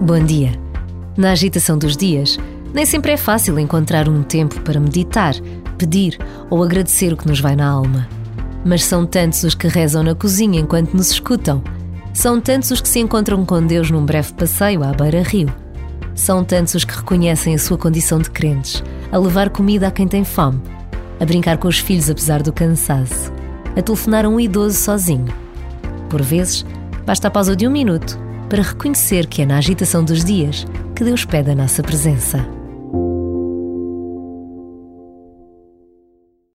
Bom dia. Na agitação dos dias, nem sempre é fácil encontrar um tempo para meditar, pedir ou agradecer o que nos vai na alma. Mas são tantos os que rezam na cozinha enquanto nos escutam. São tantos os que se encontram com Deus num breve passeio à beira-rio. São tantos os que reconhecem a sua condição de crentes, a levar comida a quem tem fome, a brincar com os filhos apesar do cansaço, a telefonar a um idoso sozinho. Por vezes, basta a pausa de um minuto para reconhecer que é na agitação dos dias que Deus pede a nossa presença.